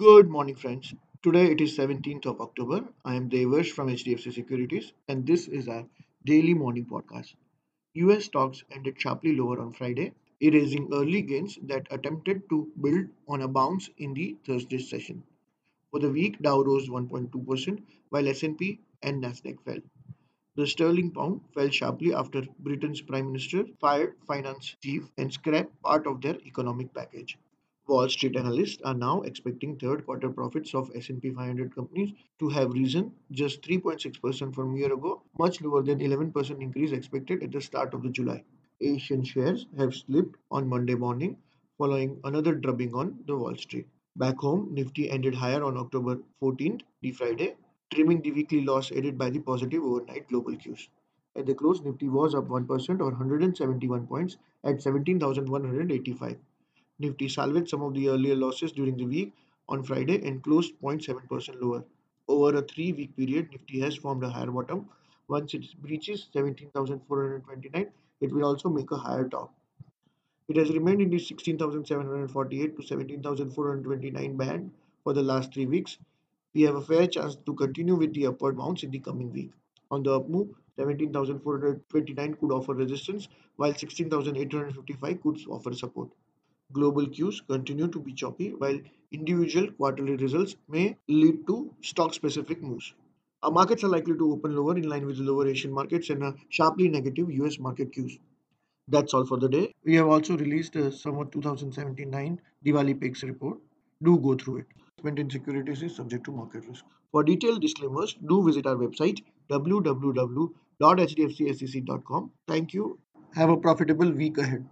Good morning, friends. Today it is 17th of October. I am Devarsh from HDFC Securities, and this is our daily morning podcast. US stocks ended sharply lower on Friday, erasing early gains that attempted to build on a bounce in the Thursday session. For the week, Dow rose 1.2%, while S&P and Nasdaq fell. The sterling pound fell sharply after Britain's prime minister fired finance chief and scrapped part of their economic package. Wall Street analysts are now expecting third quarter profits of S&P 500 companies to have risen just 3.6% from a year ago, much lower than 11% increase expected at the start of the July. Asian shares have slipped on Monday morning following another drubbing on the Wall Street. Back home, Nifty ended higher on October 14th, the Friday, trimming the weekly loss aided by the positive overnight global cues. At the close, Nifty was up 1% or 171 points at 17,185. Nifty salvaged some of the earlier losses during the week on Friday and closed 0.7% lower. Over a three week period, Nifty has formed a higher bottom. Once it breaches 17,429, it will also make a higher top. It has remained in the 16,748 to 17,429 band for the last three weeks. We have a fair chance to continue with the upward bounce in the coming week. On the up move, 17,429 could offer resistance, while 16,855 could offer support. Global cues continue to be choppy, while individual quarterly results may lead to stock specific moves. Our markets are likely to open lower in line with lower Asian markets and a sharply negative US market cues. That's all for the day. We have also released a Samvat 2079 Diwali Picks report. Do go through it. Investment in securities is subject to market risk. For detailed disclaimers, do visit our website www.hdfcsec.com. Thank you. Have a profitable week ahead.